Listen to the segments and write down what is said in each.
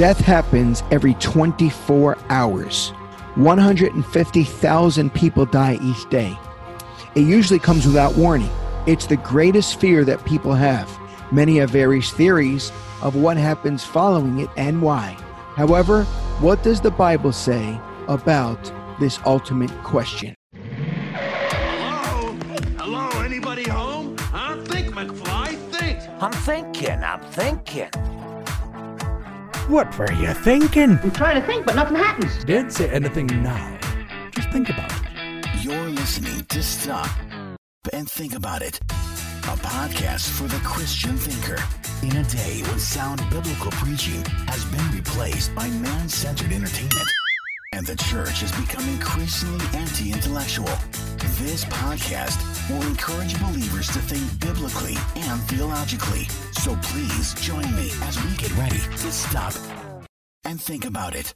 Death happens every 24 hours. 150,000 people die each day. It usually comes without warning. It's the greatest fear that people have. Many have various theories of what happens following it and why. However, what does the Bible say about this ultimate question? Hello? Hello? Anybody home? Huh? Think, McFly. Think. I'm thinking, I'm thinking. What were you thinking? I'm trying to think, but nothing happens. Don't say anything now. Just think about it. You're listening to Stop and Think About It, a podcast for the Christian thinker. In a day when sound biblical preaching has been replaced by man centered entertainment, and the church has become increasingly anti intellectual, this podcast will encourage believers to think biblically and theologically. So please join me as we get ready to stop and think about it.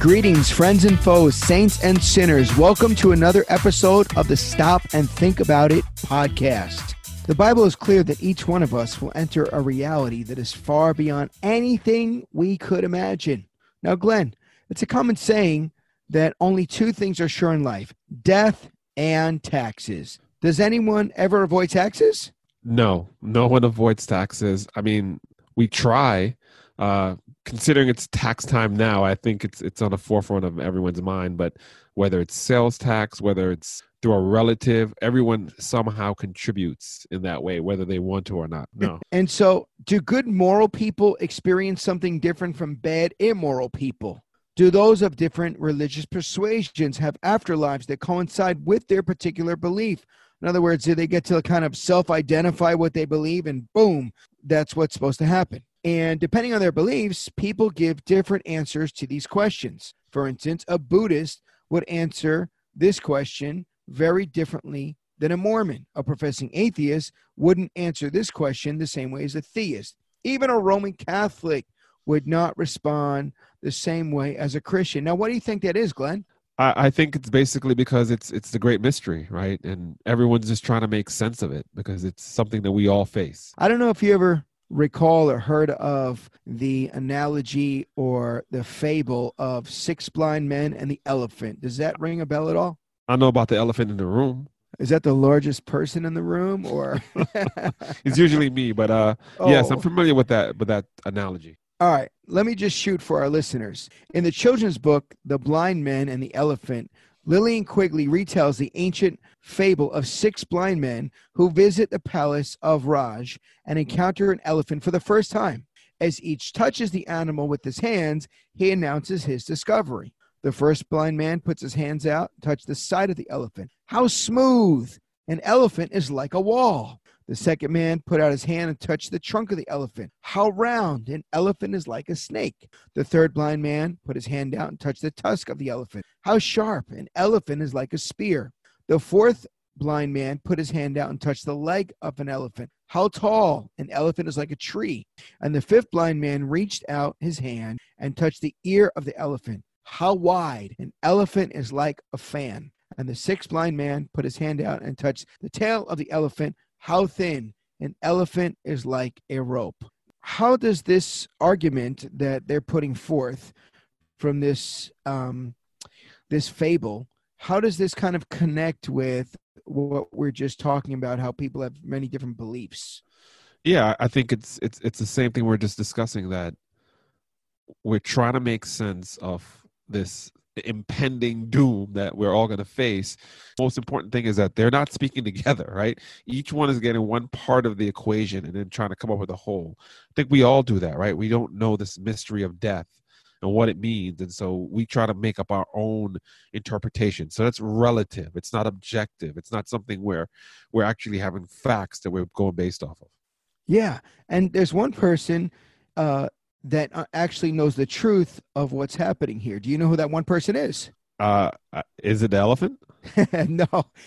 Greetings, friends and foes, saints and sinners. Welcome to another episode of the Stop and Think About It podcast. The Bible is clear that each one of us will enter a reality that is far beyond anything we could imagine. Now, Glenn, it's a common saying that only two things are sure in life death and taxes. Does anyone ever avoid taxes? No, no one avoids taxes. I mean, we try. Uh, considering it's tax time now, I think it's it's on the forefront of everyone's mind. But whether it's sales tax, whether it's through a relative, everyone somehow contributes in that way, whether they want to or not. No. And so, do good moral people experience something different from bad immoral people? Do those of different religious persuasions have afterlives that coincide with their particular belief? In other words, do they get to kind of self identify what they believe and boom, that's what's supposed to happen? And depending on their beliefs, people give different answers to these questions. For instance, a Buddhist would answer this question very differently than a Mormon. A professing atheist wouldn't answer this question the same way as a theist. Even a Roman Catholic would not respond the same way as a Christian. Now, what do you think that is, Glenn? I, I think it's basically because it's it's the great mystery, right? And everyone's just trying to make sense of it because it's something that we all face. I don't know if you ever recall or heard of the analogy or the fable of six blind men and the elephant. Does that ring a bell at all? I know about the elephant in the room. Is that the largest person in the room or It's usually me, but uh, yes, I'm Oh. familiar with that with that analogy. All right, let me just shoot for our listeners. In the children's book, The Blind Men and the Elephant, Lillian Quigley retells the ancient fable of six blind men who visit the palace of Raj and encounter an elephant for the first time. As each touches the animal with his hands, he announces his discovery. The first blind man puts his hands out, touch the side of the elephant. How smooth! An elephant is like a wall. The second man put out his hand and touched the trunk of the elephant. How round! An elephant is like a snake. The third blind man put his hand out and touched the tusk of the elephant. How sharp! An elephant is like a spear. The fourth blind man put his hand out and touched the leg of an elephant. How tall! An elephant is like a tree. And the fifth blind man reached out his hand and touched the ear of the elephant. How wide! An elephant is like a fan. And the sixth blind man put his hand out and touched the tail of the elephant. How thin! An elephant is like a rope. How does this argument that they're putting forth from this um, this fable, how does this kind of connect with what we're just talking about? How people have many different beliefs. Yeah, I think it's it's it's the same thing we're just discussing that we're trying to make sense of this impending doom that we're all going to face. Most important thing is that they're not speaking together, right? Each one is getting one part of the equation and then trying to come up with a whole. I think we all do that, right? We don't know this mystery of death and what it means and so we try to make up our own interpretation so that's relative it's not objective it's not something where we're actually having facts that we're going based off of Yeah, and there's one person uh, that uh, actually knows the truth of what's happening here. Do you know who that one person is? uh uh, is it the elephant no,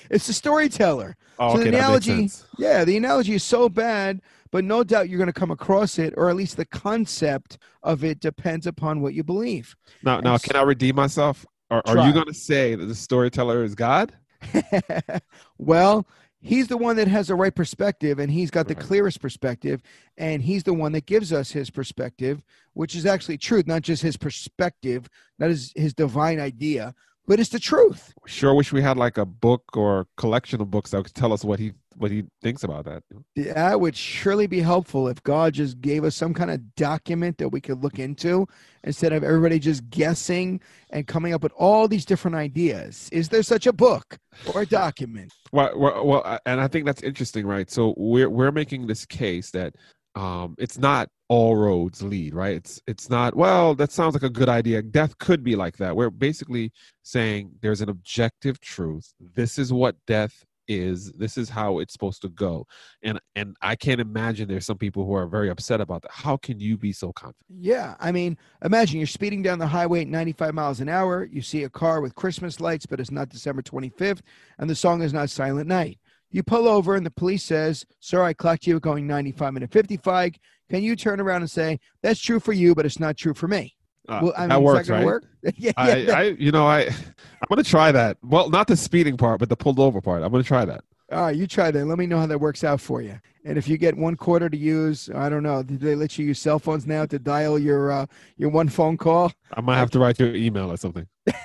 it's the storyteller. oh, so okay the analogy, sense. yeah, the analogy is so bad, but no doubt you're going to come across it, or at least the concept of it depends upon what you believe. now now It's- can i redeem myself are, are you going to say that the storyteller is god well, he's the one that has the right perspective and he's got the Right. clearest perspective and he's the one that gives us his perspective which is actually truth not just his perspective not his, his divine idea but it's the truth Sure, wish we had like a book or collection of books that could tell us what he what he thinks about that. that would surely be helpful if god just gave us some kind of document that we could look into instead of everybody just guessing and coming up with all these different ideas is there such a book or a document Well, well, well, uh, and I think that's interesting, right? So we're we're making this case that um, it's not all roads lead, right? It's it's not. Well, that sounds like a good idea. Death could be like that. We're basically saying there's an objective truth. This is what death is. This is how it's supposed to go. And and I can't imagine there's some people who are very upset about that. How can you be so confident? Yeah, I mean, imagine you're speeding down the highway at 95 miles an hour. You see a car with Christmas lights, but it's not December 25th, and the song is not Silent Night. You pull over, and the police says, "Sir, I clocked you going 95 and a 55. Can you turn around and say that's true for you, but it's not true for me?" Uh, well, I mean, that works, that right? work? yeah, I, yeah, I, you know, I, I'm gonna try that. Well, not the speeding part, but the pulled over part. I'm gonna try that. All right, you try that. Let me know how that works out for you. And if you get one quarter to use, I don't know. Did they let you use cell phones now to dial your uh, your one phone call? I might have to write you an email or something.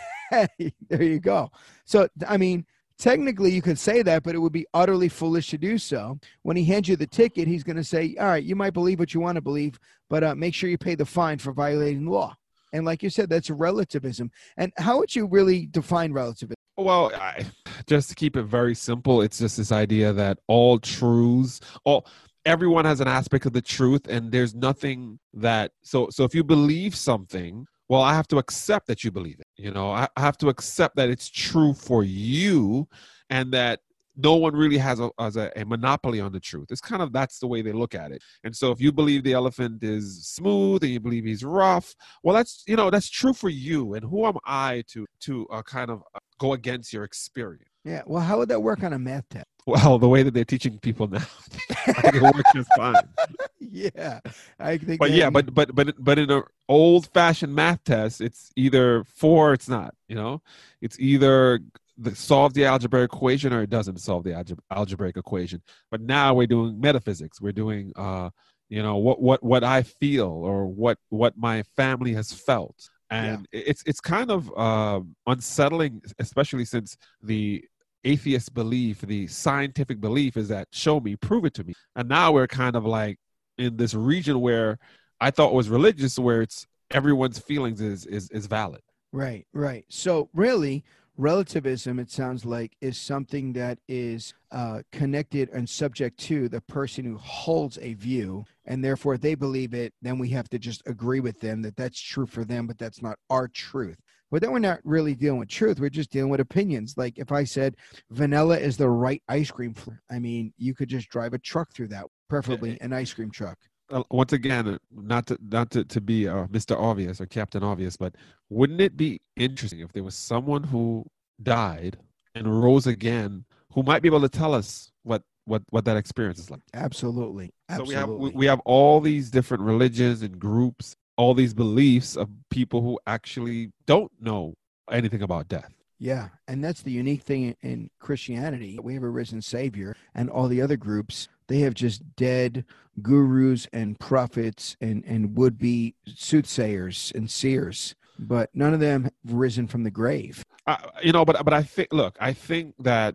There you go. So, I mean, technically you could say that, but it would be utterly foolish to do so. When he hands you the ticket, he's going to say, All right, you might believe what you want to believe, but uh, make sure you pay the fine for violating the law. And like you said, that's relativism. And how would you really define relativism? Well, I, just to keep it very simple, it's just this idea that all truths, all everyone has an aspect of the truth, and there's nothing that so so if you believe something, well, I have to accept that you believe it. You know, I, I have to accept that it's true for you, and that no one really has a has a, a monopoly on the truth. It's kind of that's the way they look at it. And so, if you believe the elephant is smooth and you believe he's rough, well, that's you know that's true for you. And who am I to to uh, kind of go against your experience? Yeah. Well, how would that work on a math test? Well, the way that they're teaching people now, I think it works just fine. yeah. I think. But yeah, but but but but in an old-fashioned math test, it's either four, or it's not. You know, it's either the, solve the algebraic equation or it doesn't solve the alge- algebraic equation. But now we're doing metaphysics. We're doing, uh, you know, what what what I feel or what what my family has felt, and it's it's kind of um, unsettling, especially since the atheist belief, the scientific belief is that show me, prove it to me. And now we're kind of like in this region where I thought was religious, where it's everyone's feelings is is is valid. Right, right. So really, relativism, it sounds like, is something that is uh, connected and subject to the person who holds a view, and therefore if they believe it. Then we have to just agree with them that that's true for them, but that's not our truth. But then we're not really dealing with truth. We're just dealing with opinions. Like if I said vanilla is the right ice cream flavor, I mean, you could just drive a truck through that, preferably an ice cream truck. Uh, once again, uh, not to not to, to be uh, Mr. Obvious or Captain Obvious, but wouldn't it be interesting if there was someone who died and rose again, who might be able to tell us what what what that experience is like? Absolutely. Absolutely. So we have we, we have all these different religions and groups, all these beliefs of people who actually don't know anything about death. Yeah, and that's the unique thing in Christianity. We have a risen Savior, and all the other groups, they have just dead gurus and prophets and, and would be soothsayers and seers, but none of them have risen from the grave. I, you know, but but I think look, I think that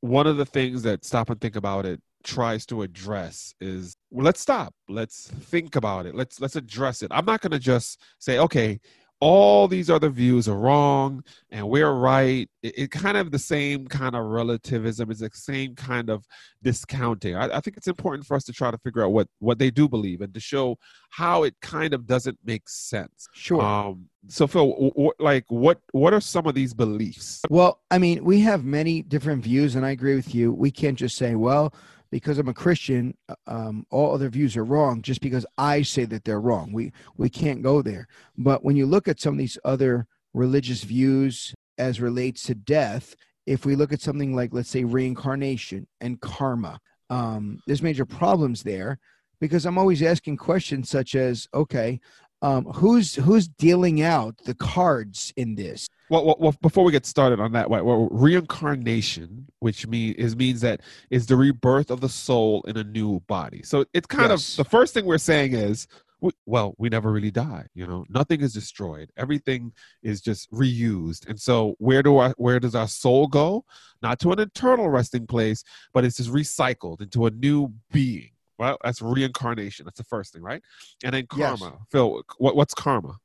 one of the things that stop and think about it tries to address is well, let's stop, let's think about it, let's let's address it. I'm not going to just say okay. All these other views are wrong and we're right. It, it kind of the same kind of relativism. It's the same kind of discounting. I, I think it's important for us to try to figure out what what they do believe and to show how it kind of doesn't make sense. Sure. Um, so Phil, w- w- like, what what are some of these beliefs? Well, I mean, we have many different views, and I agree with you. We can't just say, well, because I'm a Christian, uh, um, all other views are wrong just because I say that they're wrong. We we can't go there. But when you look at some of these other religious views as relates to death, if we look at something like, let's say, reincarnation and karma, um, there's major problems there because I'm always asking questions such as, okay, um, who's who's dealing out the cards in this? Well, well, well, before we get started on that, well, reincarnation, which mean, is means that is the rebirth of the soul in a new body. So it's kind Yes. of the first thing we're saying is, we, well, we never really die. You know, nothing is destroyed. Everything is just reused. And so, where do our where does our soul go? Not to an eternal resting place, but it's just recycled into a new being. Well, that's reincarnation. That's the first thing, right? And then Yes. karma. Phil, what, what's karma?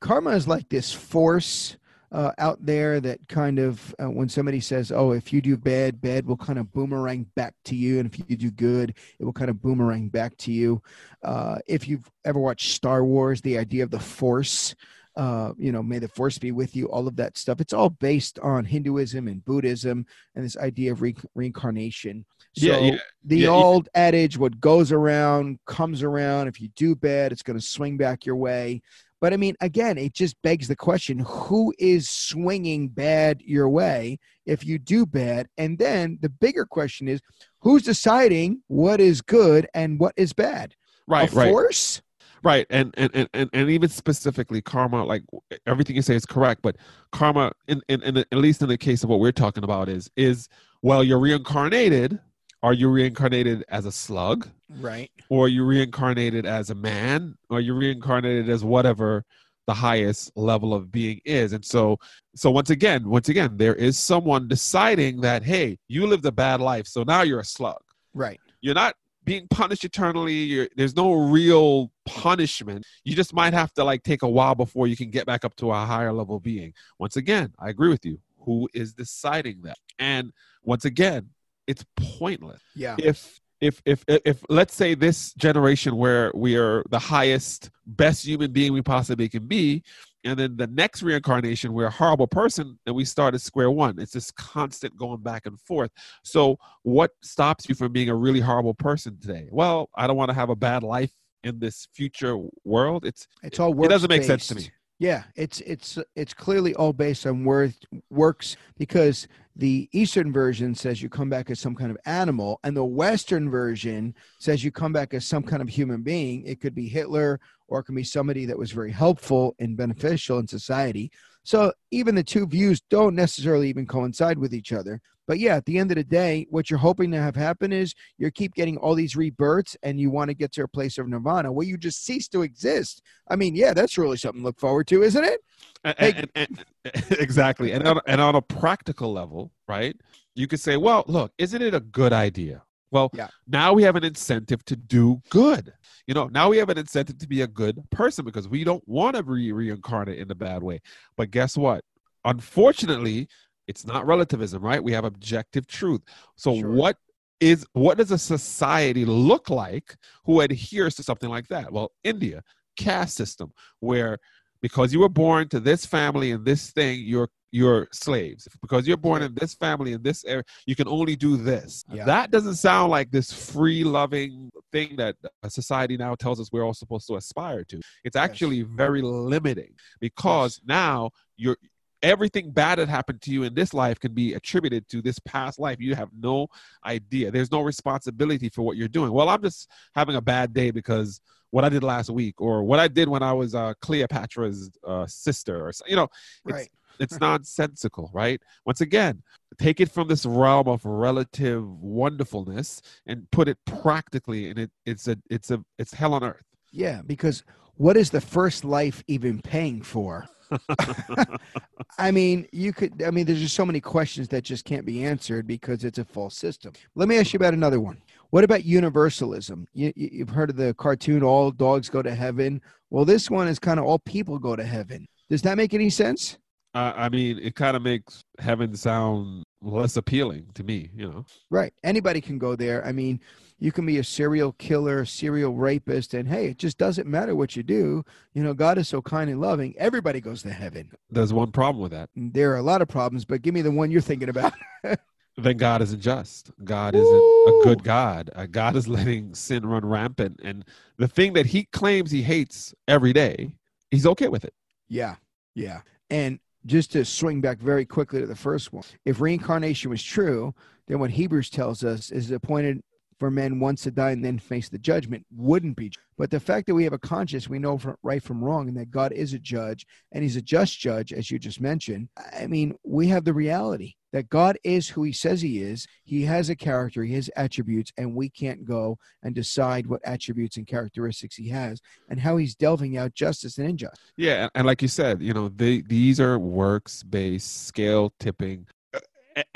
karma is like this force uh, out there that kind of uh, when somebody says oh if you do bad bad will kind of boomerang back to you and if you do good it will kind of boomerang back to you. Uh, if you've ever watched star wars the idea of the force uh, you know may the force be with you all of that stuff. It's all based on hinduism and buddhism and this idea of re- reincarnation. So Yeah, yeah, the yeah, yeah. old adage what goes around comes around. If you do bad it's going to swing back your way but I mean, again, it just begs the question who is swinging bad your way if you do bad? And then the bigger question is who's deciding what is good and what is bad? Right, A right. force? right and and, and and and even specifically karma like everything you say is correct but karma in, in, in at least in the case of what we're talking about is is well you're reincarnated are you reincarnated as a slug? Right. or you reincarnated as a man? Or you reincarnated as whatever the highest level of being is? And so so once again once again there is someone deciding that hey you lived a bad life so now you're a slug. Right. you're not being punished eternally. You're, there's no real punishment. You just might have to like take a while before you can get back up to a higher level being. Once again i agree with you. Who is deciding that? And once again it's pointless. Yeah. if if if if, let's say this generation where we are the highest best human being we possibly can be and then the next reincarnation we're a horrible person and we start at square one. It's this constant going back and forth. So what stops you from being a really horrible person today? Well i don't want to have a bad life in this future world. It's It's all it doesn't make sense to me Yeah, it's it's it's clearly all based on worth works because the Eastern version says you come back as some kind of animal, and the Western version says you come back as some kind of human being. It could be Hitler, or it can be somebody that was very helpful and beneficial in society. So even the two views don't necessarily even coincide with each other. But yeah, at the end of the day, what you're hoping to have happen is you keep getting all these rebirths, and you want to get to a place of nirvana where you just cease to exist. I mean, yeah, that's really something to look forward to, isn't it? And- Hey- and- and- exactly and on, and on a practical level right you could say well look isn't it a good idea well Yeah. now we have an incentive to do good you know now we have an incentive to be a good person because we don't want to be reincarnate in a bad way but guess what unfortunately it's not relativism right? We have objective truth. So Sure. what is what does a society look like who adheres to something like that? Well india caste system where because you were born to this family and this thing you're you're slaves. Because you're born in this family in this area you can only do this. Yeah. that doesn't sound like this free loving thing that a society now tells us we're all supposed to aspire to. It's actually very limiting because now you're everything bad that happened to you in this life can be attributed to this past life. You have no idea. There's no responsibility for what you're doing. Well i'm just having a bad day because what I did last week or what I did when I was uh, Cleopatra's uh, sister or you know it's, Right. it's nonsensical right? Once again take it from this realm of relative wonderfulness and put it practically and it it's a it's a it's hell on earth. Yeah, because what is the first life even paying for? I mean, you could. I mean, there's just so many questions that just can't be answered because it's a false system. Let me ask you about another one. What about universalism? You, you- you've heard of the cartoon "All Dogs Go to Heaven." Well, this one is kind of all people go to heaven. Does that make any sense? uh, I mean it kind of makes heaven sound less appealing to me you know Right. Anybody can go there. I mean, you can be a serial killer, serial rapist, and hey, it just doesn't matter what you do. You know, God is so kind and loving. Everybody goes to heaven. there's one problem with that There are a lot of problems, but give me the one you're thinking about. then God isn't just. God isn't a good God. Uh, God is letting sin run rampant. And the thing that he claims he hates every day, he's okay with it. Yeah, yeah. And just to swing back very quickly to the first one, if reincarnation was true, then what Hebrews tells us is appointed for men once to die and then face the judgment wouldn't be. But the fact that we have a conscience, we know from right from wrong, and that God is a judge and He's a just judge, as you just mentioned. I mean, we have the reality that God is who He says He is. He has a character, He has attributes, and we can't go and decide what attributes and characteristics He has and how He's delving out justice and injustice. Yeah, and, like you said, you know, they these are works based scale tipping, Uh,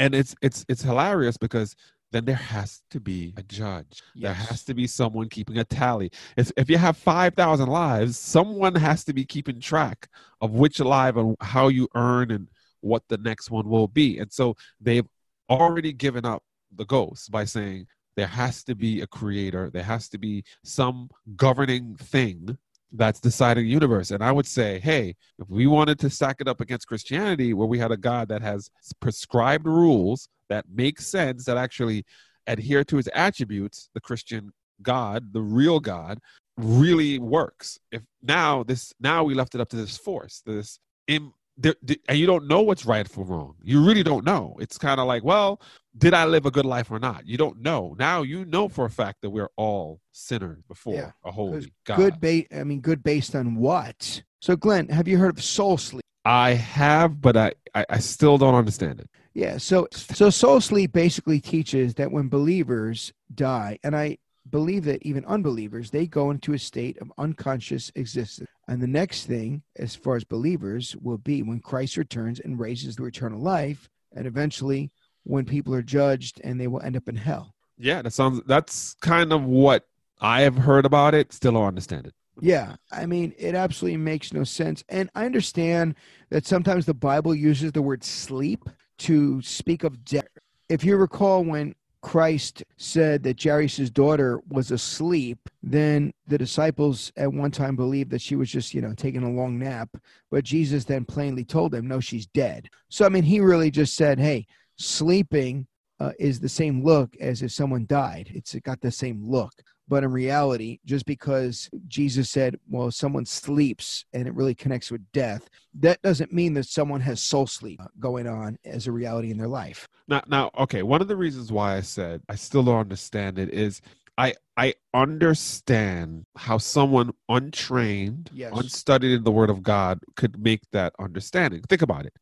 and it's it's it's hilarious because then there has to be a judge. There has to be someone keeping a tally. If if you have five thousand lives, someone has to be keeping track of which live and how you earn and what the next one will be. And so they've already given up the ghost by saying there has to be a creator, there has to be some governing thing that's deciding the universe. And I would say, hey, if we wanted to stack it up against Christianity, where we had a God that has prescribed rules that make sense, that actually adhere to his attributes, the Christian God, the real God, really works. If now this now we left it up to this force, this im, there, and you don't know what's right from wrong. You really don't know. It's kind of like, well, did I live a good life or not? You don't know. Now you know for a fact that we're all sinners before Yeah, a holy God. Good ba- I mean, good based on what? So, Glenn, have you heard of soul sleep? I have, but I, I, I still don't understand it. Yeah, so so soul sleep basically teaches that when believers die, and I believe that even unbelievers, they go into a state of unconscious existence. And the next thing, as far as believers, will be when Christ returns and raises to eternal life, and eventually when people are judged and they will end up in hell. Yeah, that sounds. That's kind of what I have heard about it. Still don't understand it. Yeah, I mean, it absolutely makes no sense. And I understand that sometimes the Bible uses the word sleep to speak of death. If you recall, when Christ said that Jairus' daughter was asleep, then the disciples at one time believed that she was just, you know, taking a long nap. But Jesus then plainly told them, no, she's dead. So, I mean, he really just said, hey, sleeping uh, is the same look as if someone died. It's got the same look. But in reality, just because Jesus said, well, someone sleeps and it really connects with death, that doesn't mean that someone has soul sleep going on as a reality in their life. Now, now, okay. One of the reasons why I said I still don't understand it is I I understand how someone untrained, Yes. unstudied in the Word of God could make that understanding. Think about it.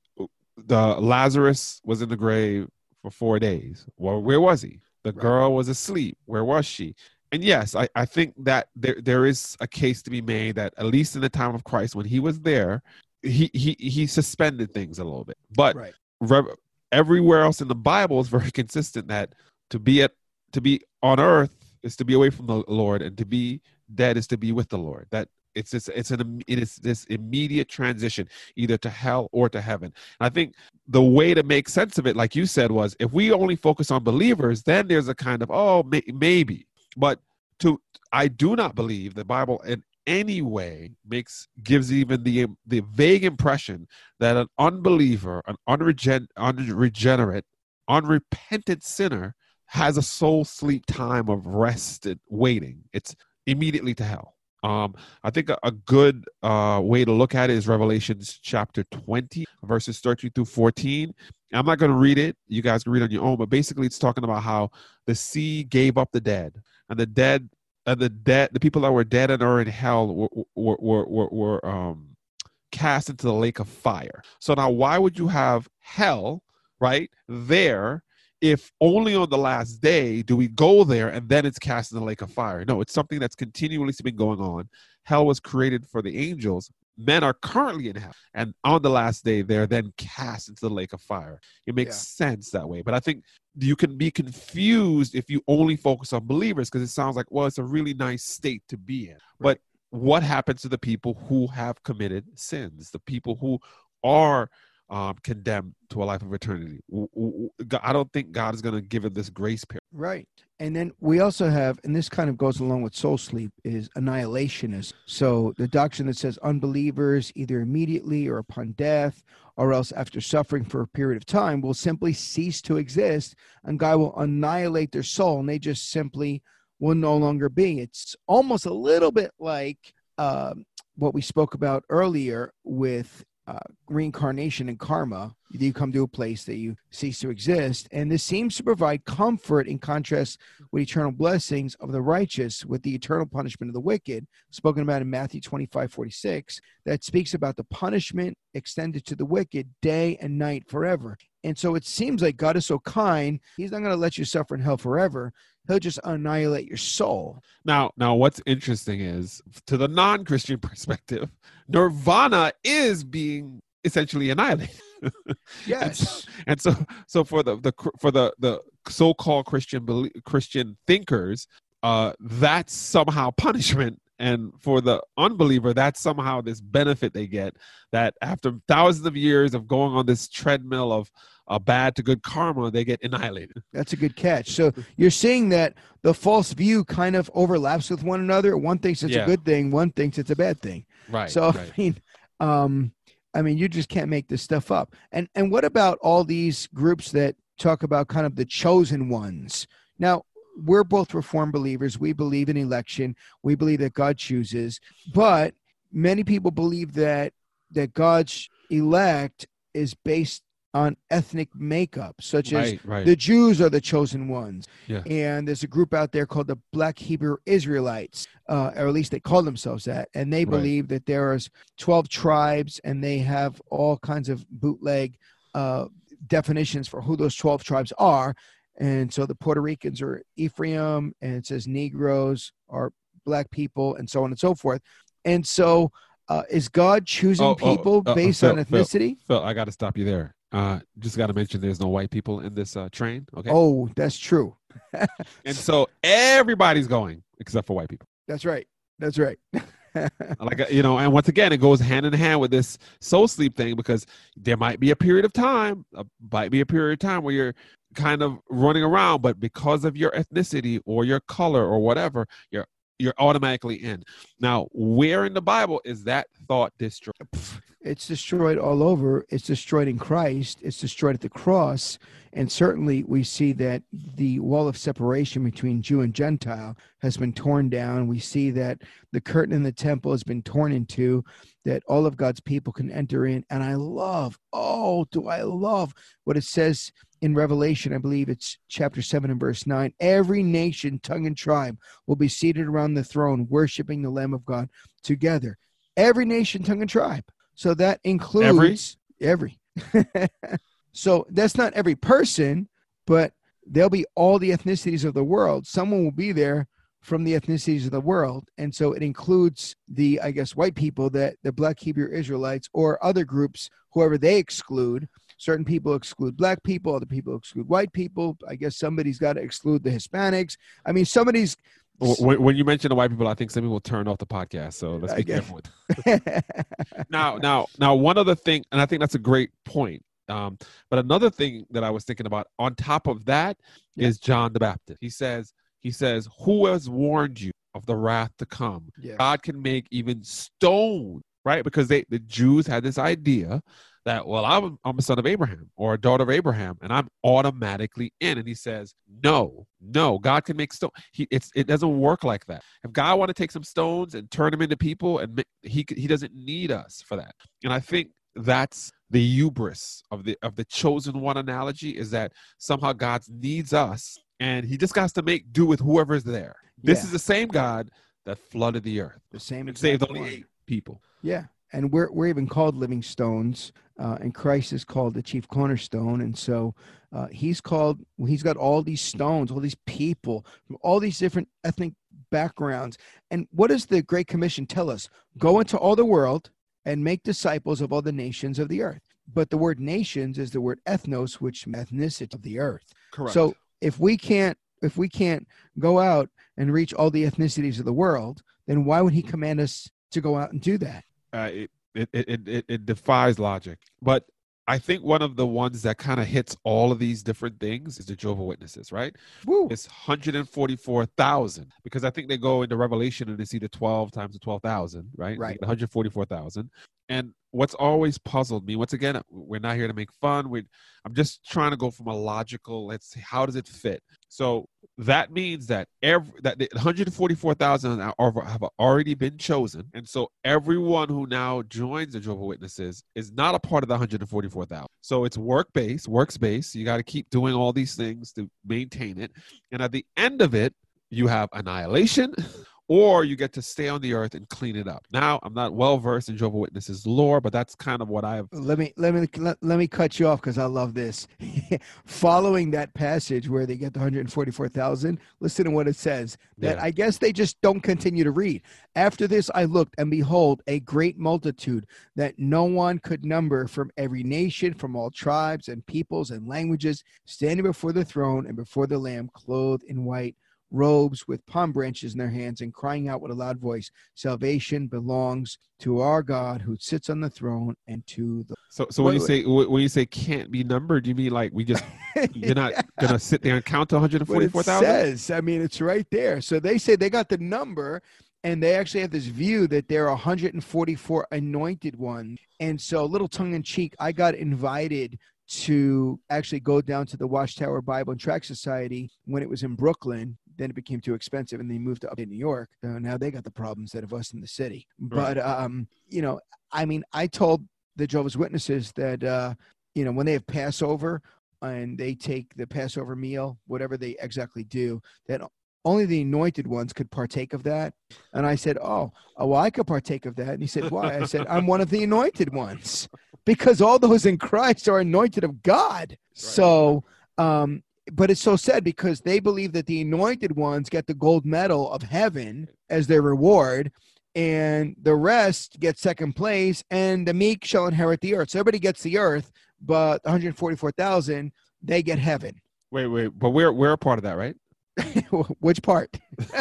The Lazarus was in the grave for four days. Well, where was he? The Right. girl was asleep. Where was she? And yes, I, I think that there there is a case to be made that at least in the time of Christ, when he was there, he he he suspended things a little bit. But Right. rev- everywhere else in the Bible is very consistent that to be at to be on earth is to be away from the Lord, and to be dead is to be with the Lord. That it's this it's an it is this immediate transition either to hell or to heaven. And I think the way to make sense of it, like you said, was if we only focus on believers, then there's a kind of oh may, maybe, but to I do not believe the Bible in any way makes gives even the the vague impression that an unbeliever, an unregen, unregenerate, unrepentant sinner has a soul sleep time of rest and waiting. It's immediately to hell. Um, I think a, a good uh, way to look at it is Revelations chapter 20, verses 13 through 14. I'm not going to read it. You guys can read on your own, but basically it's talking about how the sea gave up the dead, and the dead, and the dead, the people that were dead and are in hell were were were, were, were um, cast into the lake of fire. So now, why would you have hell right there if only on the last day do we go there and then it's cast in the lake of fire? No, it's something that's continually been going on. Hell was created for the angels. Men are currently in hell, and on the last day, they're then cast into the lake of fire. It makes Yeah. sense that way. But I think you can be confused if you only focus on believers because it sounds like, well, it's a really nice state to be in. But what happens to the people who have committed sins, the people who are um, condemned to a life of eternity? I don't think God is going to give it this grace period. Right. And then we also have, and this kind of goes along with soul sleep, is annihilationism. So the doctrine that says unbelievers, either immediately or upon death, or else after suffering for a period of time, will simply cease to exist, and God will annihilate their soul, and they just simply will no longer be. It's almost a little bit like um, what we spoke about earlier with uh, reincarnation and karma. You come to a place that you cease to exist. And this seems to provide comfort in contrast with eternal blessings of the righteous, with the eternal punishment of the wicked, spoken about in Matthew 25 46, that speaks about the punishment extended to the wicked day and night forever. And so it seems like God is so kind, He's not going to let you suffer in hell forever. He'll just annihilate your soul. Now, now, what's interesting is, to the non-Christian perspective, Nirvana is being essentially annihilated. Yes. and so, so for the the for the the so-called Christian Christian thinkers, uh, that's somehow punishment, and for the unbeliever, that's somehow this benefit they get. That after thousands of years of going on this treadmill of uh, bad to good karma, they get annihilated. That's a good catch. So you're seeing that the false view kind of overlaps with one another. One thinks it's Yeah. a good thing, one thinks it's a bad thing. Right. so right. I mean, um, I mean, you just can't make this stuff up. And and what about all these groups that talk about kind of the chosen ones? Now, we're both reformed believers. We believe in election. We believe that God chooses, but many people believe that that God's elect is based on ethnic makeup, such as right, right. the Jews are the chosen ones. Yeah. And there's a group out there called the Black Hebrew Israelites, uh, or at least they call themselves that. And they Right. believe that there is 12 tribes and they have all kinds of bootleg uh, definitions for who those 12 tribes are. And so the Puerto Ricans are Ephraim, and it says Negroes are black people, and so on and so forth. And so, uh, is God choosing Oh, oh, people uh, based Phil, on ethnicity? Phil, I got to stop you there. Uh, just got to mention there's no white people in this uh, train. Okay. Oh, that's true. And so everybody's going except for white people. That's right. That's right. Like uh, you know, and once again, it goes hand in hand with this soul sleep thing because there might be a period of time, uh, might be a period of time where you're kind of running around, but because of your ethnicity or your color or whatever, you're you're automatically in. Now, where in the Bible is that thought destroyed? it's destroyed all over. It's destroyed in Christ. It's destroyed at the cross. And certainly we see that the wall of separation between Jew and Gentile has been torn down. We see that the curtain in the temple has been torn in two, that all of God's people can enter in. And I love, oh, do I love what it says in Revelation. I believe it's chapter 7 and verse 9. Every nation, tongue, and tribe will be seated around the throne, worshiping the Lamb of God together. Every nation, tongue, and tribe. So that includes every. so that's not every person, but there'll be all the ethnicities of the world. Someone will be there from the ethnicities of the world. And so it includes the, I guess, white people that the Black Hebrew Israelites or other groups, whoever they exclude. Certain people exclude black people, other people exclude white people. I guess somebody's got to exclude the Hispanics. I mean, somebody's. When, when you mention the white people, I think some people turn off the podcast. So let's be careful. With now, now, now, one other thing, and I think that's a great point. Um, but another thing that I was thinking about on top of that is Yeah. John the Baptist. He says, he says, "Who has warned you of the wrath to come? yeah. God can make even stone, right? Because they the Jews had this idea that, well, I'm, I'm a son of Abraham or a daughter of Abraham, and I'm automatically in. And he says, no, no, God can make stone. He it's it doesn't work like that. If God want to take some stones and turn them into people, and he he doesn't need us for that. And I think that's the hubris of the of the chosen one analogy is that somehow God needs us, and He just got to make do with whoever's there. This Yeah. is the same God that flooded the earth the same and saved only one. eight people. Yeah, and we're we're even called living stones, uh, and Christ is called the chief cornerstone, and so uh, he's called. He's got all these stones, all these people from all these different ethnic backgrounds. And what does the Great Commission tell us? Go into all the world and make disciples of all the nations of the earth. But the word nations is the word ethnos, which ethnicity of the earth. Correct. So if we can't if we can't go out and reach all the ethnicities of the world, then why would he command us to go out and do that? Uh, it, it, it, it, defies logic. But I think one of the ones that kind of hits all of these different things is the Jehovah Witnesses, right? Woo. It's 144,000 because I think they go into Revelation and they see the 12 times the 12,000, right? Right. They get 144,000. And what's always puzzled me, once again, we're not here to make fun. We, I'm just trying to go from a logical. Let's see, how does it fit? So that means that every that the 144,000 are- have already been chosen, and so everyone who now joins the Jehovah Witnesses is not a part of the 144,000. So it's work based, works based. You got to keep doing all these things to maintain it, and at the end of it, you have annihilation. Or you get to stay on the earth and clean it up. Now, I'm not well versed in Jehovah Witnesses lore, but that's kind of what I've. Let me let me let, let me cut you off because I love this. Following that passage where they get the 144,000, listen to what it says. That Yeah. I guess they just don't continue to read. After this, I looked, and behold, a great multitude that no one could number from every nation, from all tribes and peoples and languages, standing before the throne and before the Lamb, clothed in white robes with palm branches in their hands, and crying out with a loud voice, Salvation belongs to our God who sits on the throne and to the So, so when you say when you say can't be numbered, you mean like we just you're not gonna sit there and count to 144,000? says. I mean, it's right there. So they say they got the number, and they actually have this view that there are 144 anointed ones. And so, a little tongue in cheek, I got invited to actually go down to the Watchtower Bible and Tract Society when it was in Brooklyn. Then it became too expensive, and they moved to upstate New York. So now they got the problems that of us in the city. But um, you know, I mean, I told the Jehovah's Witnesses that uh, you know when they have Passover and they take the Passover meal, whatever they exactly do, that only the anointed ones could partake of that. And I said, Oh, oh well, I could partake of that. And he said, Why? I said, I'm one of the anointed ones because all those in Christ are anointed of God. So, um, but it's so sad because they believe that the anointed ones get the gold medal of heaven as their reward. And the rest get second place, and the meek shall inherit the earth. So everybody gets the earth, but 144,000, they get heaven. Wait, wait, but we're we're a part of that, right? Which part?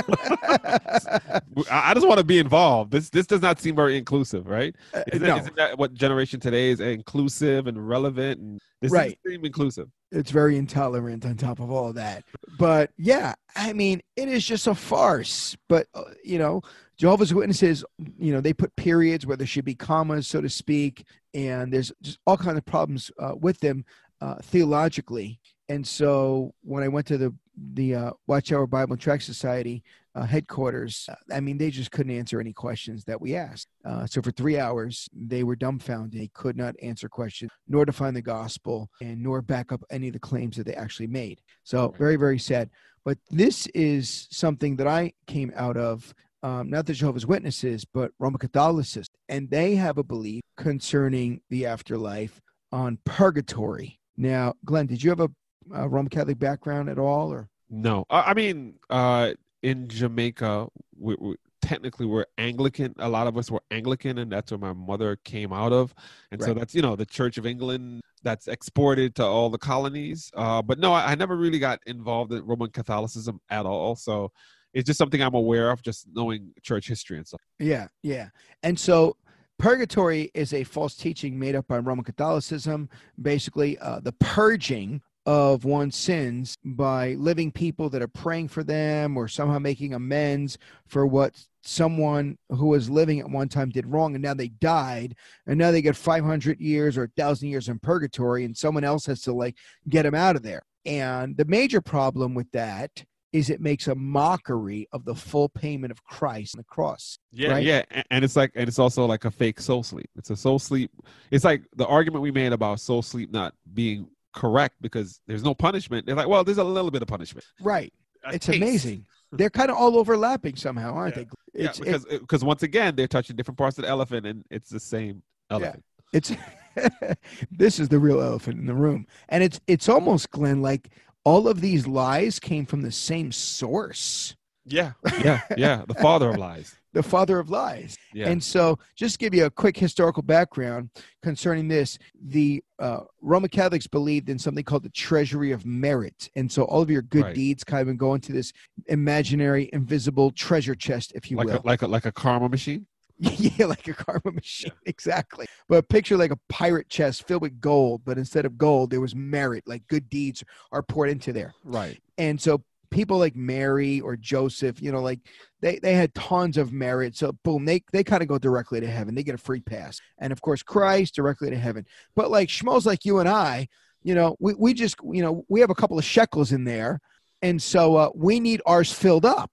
I just want to be involved. This this does not seem very inclusive, right? Isn't, Uh, no. isn't that what generation today is inclusive and relevant? And this Right. inclusive. it's very intolerant on top of all of that. But yeah, I mean, it is just a farce. But, uh, you know, Jehovah's Witnesses, you know, they put periods where there should be commas, so to speak. And there's just all kinds of problems uh, with them uh, theologically. And so when I went to the, the uh, Watchtower Bible and Tract Society uh, headquarters, uh, I mean, they just couldn't answer any questions that we asked. Uh, so for three hours, they were dumbfounded. They could not answer questions, nor define the gospel, and nor back up any of the claims that they actually made. So very, very sad. But this is something that I came out of, um, not the Jehovah's Witnesses, but Roman Catholicism, and they have a belief concerning the afterlife on purgatory. Now, Glenn, did you have a, a Roman Catholic background at all, or No, I I mean, uh, in Jamaica, we, we technically we're Anglican. A lot of us were Anglican, and that's where my mother came out of. And so that's you know the Church of England that's exported to all the colonies. Uh, but no, I, I never really got involved in Roman Catholicism at all. So it's just something I'm aware of, just knowing church history and stuff. Yeah, yeah. And so purgatory is a false teaching made up by Roman Catholicism, basically uh, the purging of one's sins by living people that are praying for them or somehow making amends for what someone who was living at one time did wrong and now they died and now they get 500 years or 1000 years in purgatory and someone else has to like get them out of there and the major problem with that is it makes a mockery of the full payment of christ on the cross Yeah, Right. yeah, and it's like, and it's also like a fake soul sleep. It's a soul sleep. It's like the argument we made about soul sleep not being correct because there's no punishment. They're like, well, there's a little bit of punishment. Right. A It's taste. amazing. They're kind of all overlapping somehow, aren't Yeah. they? Yeah, It's, because uh, because once again they're touching different parts of the elephant, and it's the same elephant. Yeah. it's this is the real elephant in the room, and it's it's almost Glenn like all of these lies came from the same source, Yeah, yeah, yeah. The father of lies. The father of lies. Yeah, And so, just to give you a quick historical background concerning this, the uh, Roman Catholics believed in something called the treasury of merit. And so, all of your good Right. deeds kind of go into this imaginary, invisible treasure chest, if you like will. a, like a like a karma machine. yeah, like a karma machine, exactly. But picture like a pirate chest filled with gold, but instead of gold, there was merit, like good deeds are poured into there. Right. And so people like Mary or Joseph, you know, like they, they had tons of merit. So boom, they, they kind of go directly to heaven. They get a free pass. And of course, Christ directly to heaven. But like schmoes like you and I, you know, we, we just, you know, we have a couple of shekels in there. And so uh, we need ours filled up.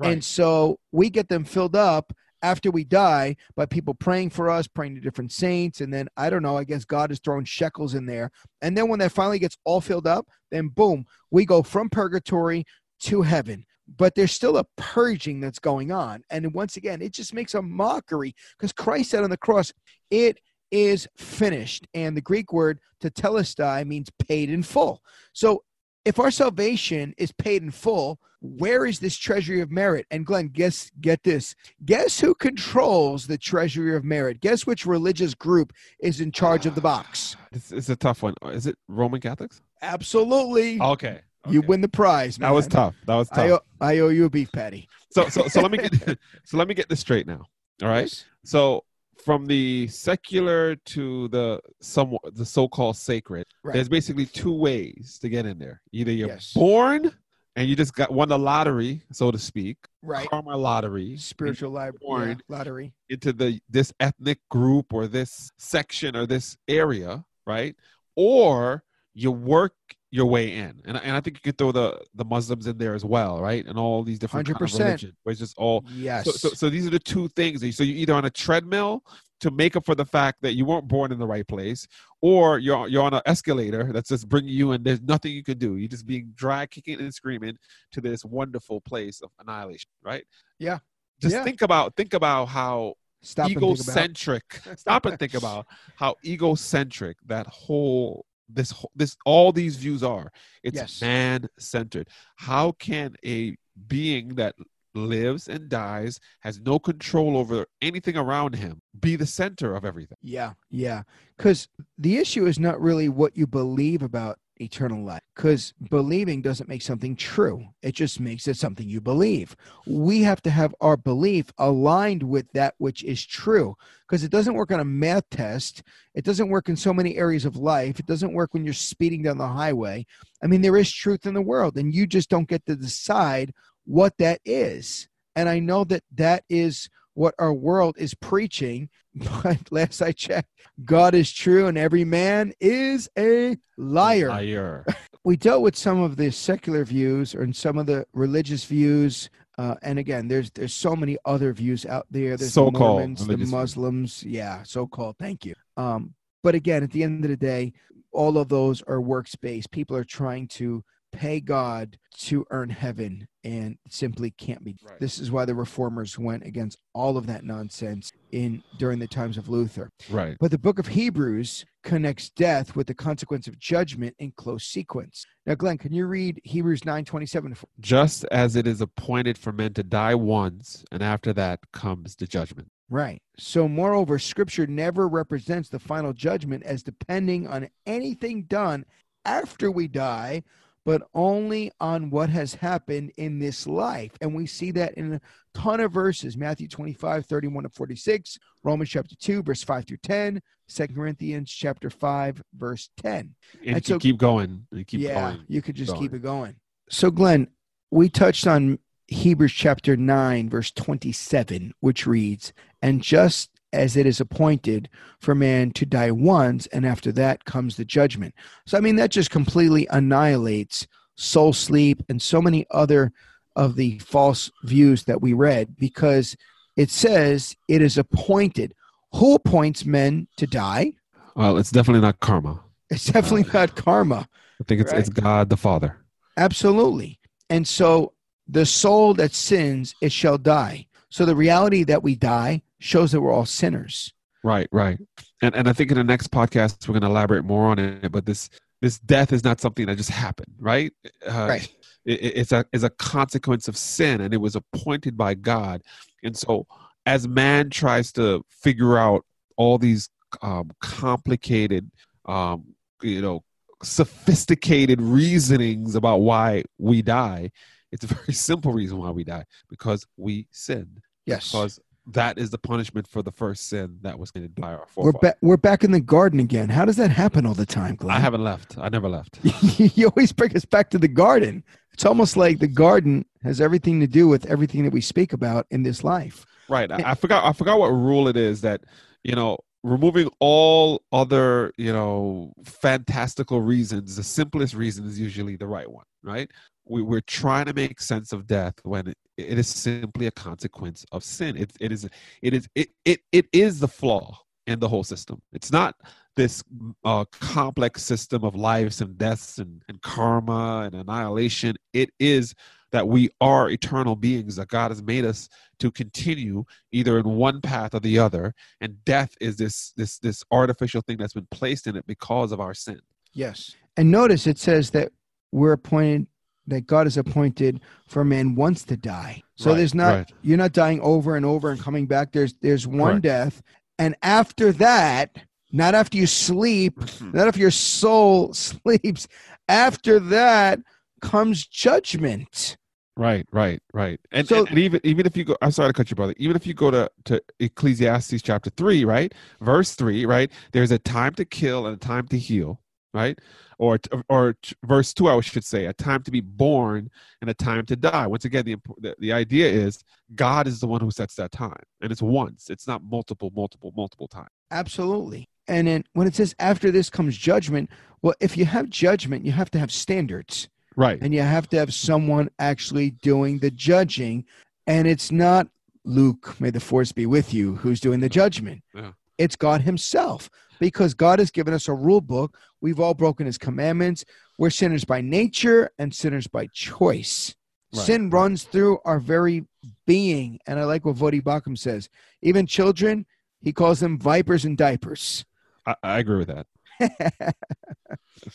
And so we get them filled up after we die by people praying for us, praying to different saints. And then I don't know, I guess God has thrown shekels in there. And then when that finally gets all filled up, then boom, we go from purgatory to heaven. But there's still a purging that's going on. And once again, it just makes a mockery because Christ said on the cross, it is finished. And the Greek word to tetelestai means paid in full. So if our salvation is paid in full, where is this treasury of merit? And Glenn, guess get this. Guess who controls the treasury of merit? Guess which religious group is in charge of the box? This is a tough one. Is it Roman Catholics? Absolutely. Okay. You win the prize. That was tough. That was I tough. owe, I owe you a beef patty. So so so let me get so let me get this straight now. All right. So from the secular to the somewhat the so-called sacred, Right. there's basically two ways to get in there. Either you're Yes. born and you just got won the lottery, so to speak, Right. karma lottery, Spiritual library born lottery. into the this ethnic group or this section or this area, right? Or you work your way in, and, and I think you could throw the the Muslims in there as well, right? And all these different kind of 100%. religion, where it's just all Yes. so, so, so these are the two things. So you're either on a treadmill to make up for the fact that you weren't born in the right place, or you're you're on an escalator that's just bringing you, and there's nothing you can do. You're just being dragged, kicking and screaming to this wonderful place of annihilation, right? Yeah. Just Yeah. think about think about how Stop and egocentric. Stop and think about how egocentric that whole this this all these views are. It's Yes. man centered. How can a being that lives and dies has no control over anything around him be the center of everything? Yeah, yeah. Because the issue is not really what you believe about eternal life, because believing doesn't make something true. It just makes it something you believe. We have to have our belief aligned with that which is true, because it doesn't work on a math test. It doesn't work in so many areas of life. It doesn't work when you're speeding down the highway. I mean, there is truth in the world, and you just don't get to decide what that is. And I know that that is what our world is preaching. But last I checked, God is true and every man is a liar. Liar. We dealt with some of the secular views and some of the religious views. Uh, and again, there's there's so many other views out there. There's the So-called Mormons, the religious views. Muslims, yeah, so-called. Thank you. Um, but again, at the end of the day, all of those are works based. People are trying to pay God to earn heaven, and simply can't be. Right. This is why the reformers went against all of that nonsense in during the times of Luther. Right. But the book of Hebrews connects death with the consequence of judgment in close sequence. Now, Glenn, can you read Hebrews nine twenty seven? Just as it is appointed for men to die once, and after that comes the judgment. Right. So, moreover, Scripture never represents the final judgment as depending on anything done after we die, but only on what has happened in this life. And we see that in a ton of verses Matthew 25, 31 to 46, Romans chapter 2, verse 5 through 10, 2 Corinthians chapter 5, verse 10. And, And so- keep going. Keep yeah, going. you could just going. keep it going. So, Glenn, we touched on Hebrews chapter 9, verse 27, which reads, And just as it is appointed for man to die once, and after that comes the judgment. So, I mean, that just completely annihilates soul sleep and so many other of the false views that we read because it says it is appointed. Who appoints men to die? Well, it's definitely not karma. It's definitely uh, not karma. I think it's it's God the Father. Absolutely. And so the soul that sins, it shall die. So the reality that we die shows that we're all sinners. Right, right. And and I think in the next podcast we're going to elaborate more on it. But this this death is not something that just happened, right? Uh, Right. It, it- it's a is a consequence of sin, and it was appointed by God. And so, as man tries to figure out all these um, complicated, um, you know, sophisticated reasonings about why we die, it's a very simple reason why we die because we sinned. Yes. Because that is the punishment for the first sin that was committed by our forefathers. We're, ba- we're back in the garden again. How does that happen all the time, Glenn? I haven't left. I never left. you always bring us back to the garden. It's almost like the garden has everything to do with everything that we speak about in this life. Right. I, I forgot. I forgot what rule it is that you know removing all other you know fantastical reasons. The simplest reason is usually the right one. Right. We, we're trying to make sense of death when it, it is simply a consequence of sin. It, it is. It is. It, it. It is the flaw in the whole system. It's not this uh, complex system of lives and deaths and, and karma and annihilation. It is that we are eternal beings that God has made us to continue either in one path or the other and death is this this this artificial thing that's been placed in it because of our sin Yes. And notice it says that we're appointed that God has appointed for man once to die. So Right, there's not right. you're not dying over and over and coming back. There's there's one death. And after that, not after you sleep, mm-hmm. not if your soul sleeps, after that comes judgment. right right right and, So- and, and even even if you go i'm sorry to cut you brother even if you go to to ecclesiastes chapter 3 right verse 3 right there's a time to kill and a time to heal right or or verse 2 i should say a time to be born and a time to die once again the, the the idea is god is the one who sets that time and it's once it's not multiple multiple multiple times Absolutely. And then when it says after this comes judgment, well, if you have judgment, you have to have standards. right and you have to have someone actually doing the judging and it's not luke may the force be with you who's doing the judgment Yeah. it's god himself because god has given us a rule book we've all broken his commandments. We're sinners by nature and sinners by choice. Right, sin runs through our very being. And i like what Voddie Baucham says. Even children he calls them vipers and diapers. I, I agree with that.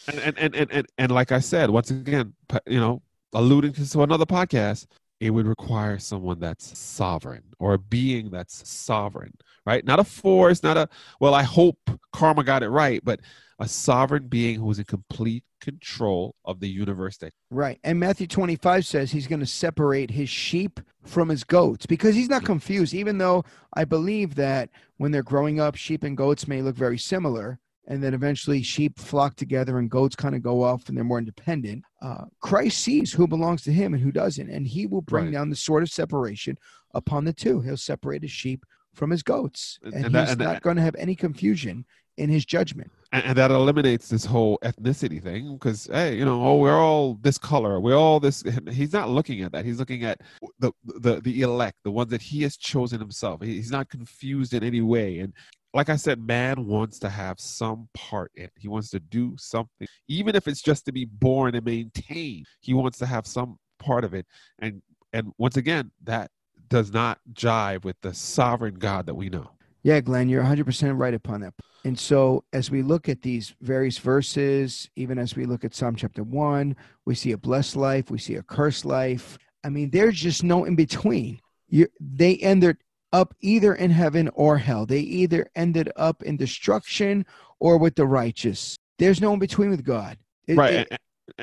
and, and, and, and, and, and like I said, once again, you know, alluding to another podcast, it would require someone that's sovereign or a being that's sovereign, right? Not a force, not a, well, I hope karma got it right, but a sovereign being who is in complete control of the universe that Right. And Matthew 25 says he's going to separate his sheep from his goats because he's not confused, even though I believe that when they're growing up, sheep and goats may look very similar. And then eventually sheep flock together and goats kind of go off and they're more independent. Uh, Christ sees who belongs to him and who doesn't. And he will bring Right. down the sword of separation upon the two. He'll separate his sheep from his goats. And- And, and that- he's and not that- going to have any confusion in his judgment. and, and that eliminates this whole ethnicity thing because hey you know oh we're all this color. We're all this he's not looking at that. He's looking at the the the elect the ones that he has chosen himself. He's not confused in any way. And like i said man wants to have some part in it. he wants to do something. Even if it's just to be born and maintain he wants to have some part of it. And and once again that does not jive with the sovereign god that we know Yeah, Glenn, you're 100% right upon that. And so, as we look at these various verses, even as we look at Psalm chapter 1, we see a blessed life, we see a cursed life. I mean, there's just no in between. You, they ended up either in heaven or hell. They either ended up in destruction or with the righteous. There's no in between with God. It- right it- and,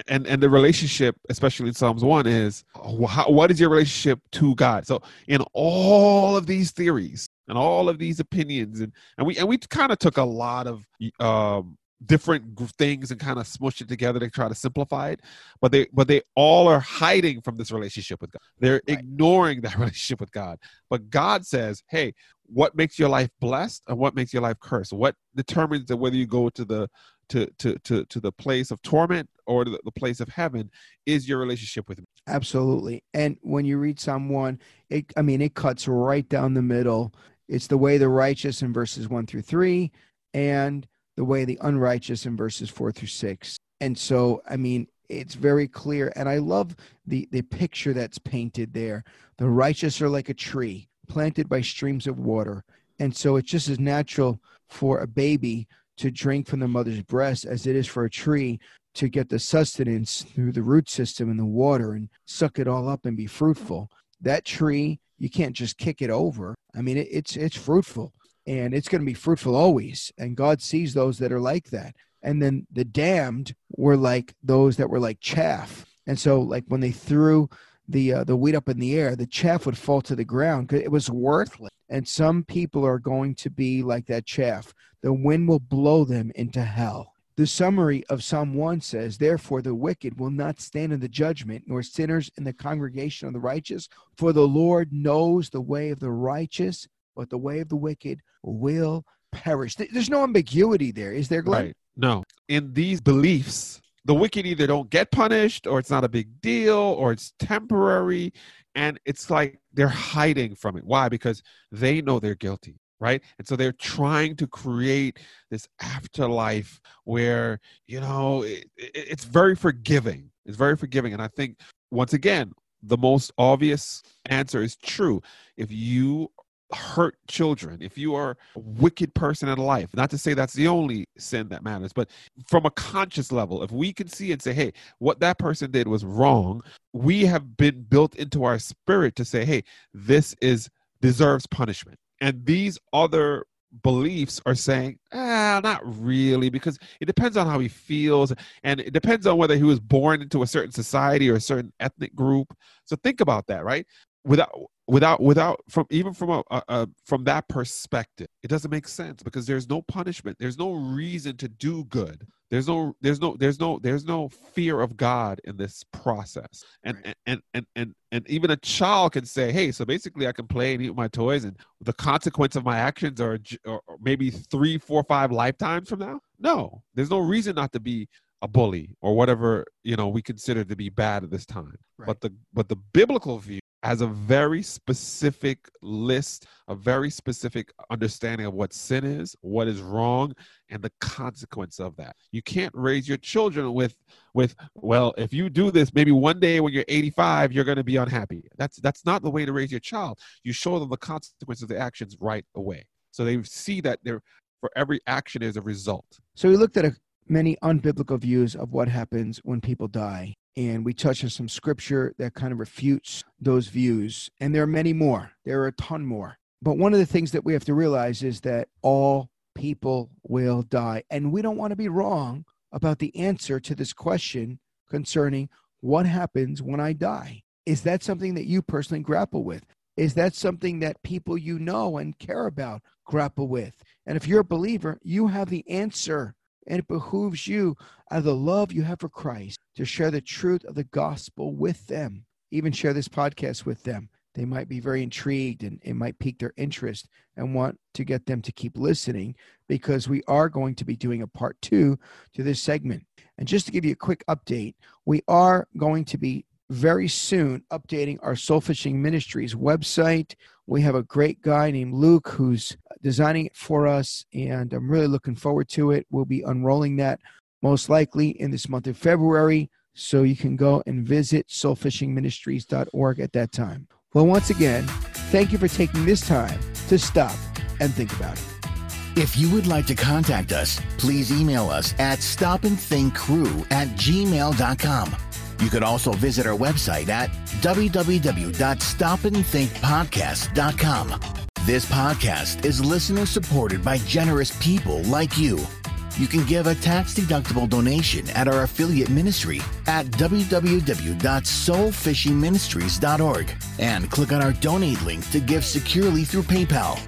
and and the relationship especially in psalms 1 is how, what is your relationship to god so in all of these theories and all of these opinions and and we and we kind of took a lot of um different things and kind of smushed it together to try to simplify it but they but they all are hiding from this relationship with god they're Right. ignoring that relationship with god but god says hey what makes your life blessed and what makes your life cursed what determines that whether you go to the to to to, to the place of torment or to the, the place of heaven is your relationship with me Absolutely. And when you read Psalm one it I mean it cuts right down the middle. It's the way the righteous in verses 1 through 3 and the way the unrighteous in verses 4 through 6. And so I mean it's very clear and I love the the picture that's painted there. The righteous are like a tree planted by streams of water. And so it's just as natural for a baby to drink from the mother's breast as it is for a tree to get the sustenance through the root system and the water and suck it all up and be fruitful. That tree, you can't just kick it over. I mean, it, it's it's fruitful and it's going to be fruitful always. And God sees those that are like that. And then the damned were like those that were like chaff. And so, like when they threw the uh, the wheat up in the air, the chaff would fall to the ground because it was worthless. And some people are going to be like that chaff. The wind will blow them into hell The summary of Psalm 1 says, Therefore the wicked will not stand in the judgment, nor sinners in the congregation of the righteous. For the Lord knows the way of the righteous, but the way of the wicked will perish. There's no ambiguity there, is there, Glenn? Right. No. In these beliefs, the wicked either don't get punished, or it's not a big deal, or it's temporary. And it's like they're hiding from it. Why? Because they know they're guilty right? And so they're trying to create this afterlife where you know it, it, it's very forgiving. It's very forgiving. And i think once again the most obvious answer is true. If you hurt children if you are a wicked person in life not to say that's the only sin that matters but from a conscious level if we can see and say hey what that person did was wrong we have been built into our spirit to say hey this is deserves punishment and these other beliefs are saying, ah, not really, because it depends on how he feels, and it depends on whether he was born into a certain society or a certain ethnic group. So think about that, right? Without without without from even from a, a, a, from that perspective it doesn't make sense because there's no punishment there's no reason to do good there's no there's no there's no there's no fear of god in this process and right. and, and and and even a child can say hey so basically i can play and eat my toys and the consequence of my actions are, are maybe three four five lifetimes from now no there's no reason not to be a bully or whatever you know we consider to be bad at this time right. but the but the biblical view has a very specific list, a very specific understanding of what sin is, what is wrong, and the consequence of that. You can't raise your children with with well, if you do this, maybe one day when you're 85, you're going to be unhappy. That's that's not the way to raise your child. You show them the consequences of the actions right away, so they see that there for every action is a result. So we looked at a, many unbiblical views of what happens when people die and we touch on some scripture that kind of refutes those views. And there are many more, there are a ton more. But one of the things that we have to realize is that all people will die. And we don't want to be wrong about the answer to this question concerning what happens when I die. Is that something that you personally grapple with? Is that something that people you know and care about grapple with? And if you're a believer, you have the answer and it behooves you, out of the love you have for Christ, to share the truth of the gospel with them. Even share this podcast with them. They might be very intrigued and it might pique their interest and want to get them to keep listening because we are going to be doing a part two to this segment. And just to give you a quick update, we are going to be very soon updating our Soul Fishing Ministries website. We have a great guy named Luke who's designing it for us, and I'm really looking forward to it. We'll be unrolling that most likely in this month of February, so you can go and visit soulfishingministries.org at that time. Well, once again, thank you for taking this time to stop and think about it. If you would like to contact us, please email us at stopandthinkcrew at gmail.com. You could also visit our website at www.stopandthinkpodcast.com. This podcast is listener supported by generous people like you. You can give a tax deductible donation at our affiliate ministry at www.soulfishingministries.org and click on our donate link to give securely through PayPal.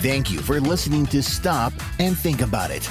Thank you for listening to Stop and Think About It.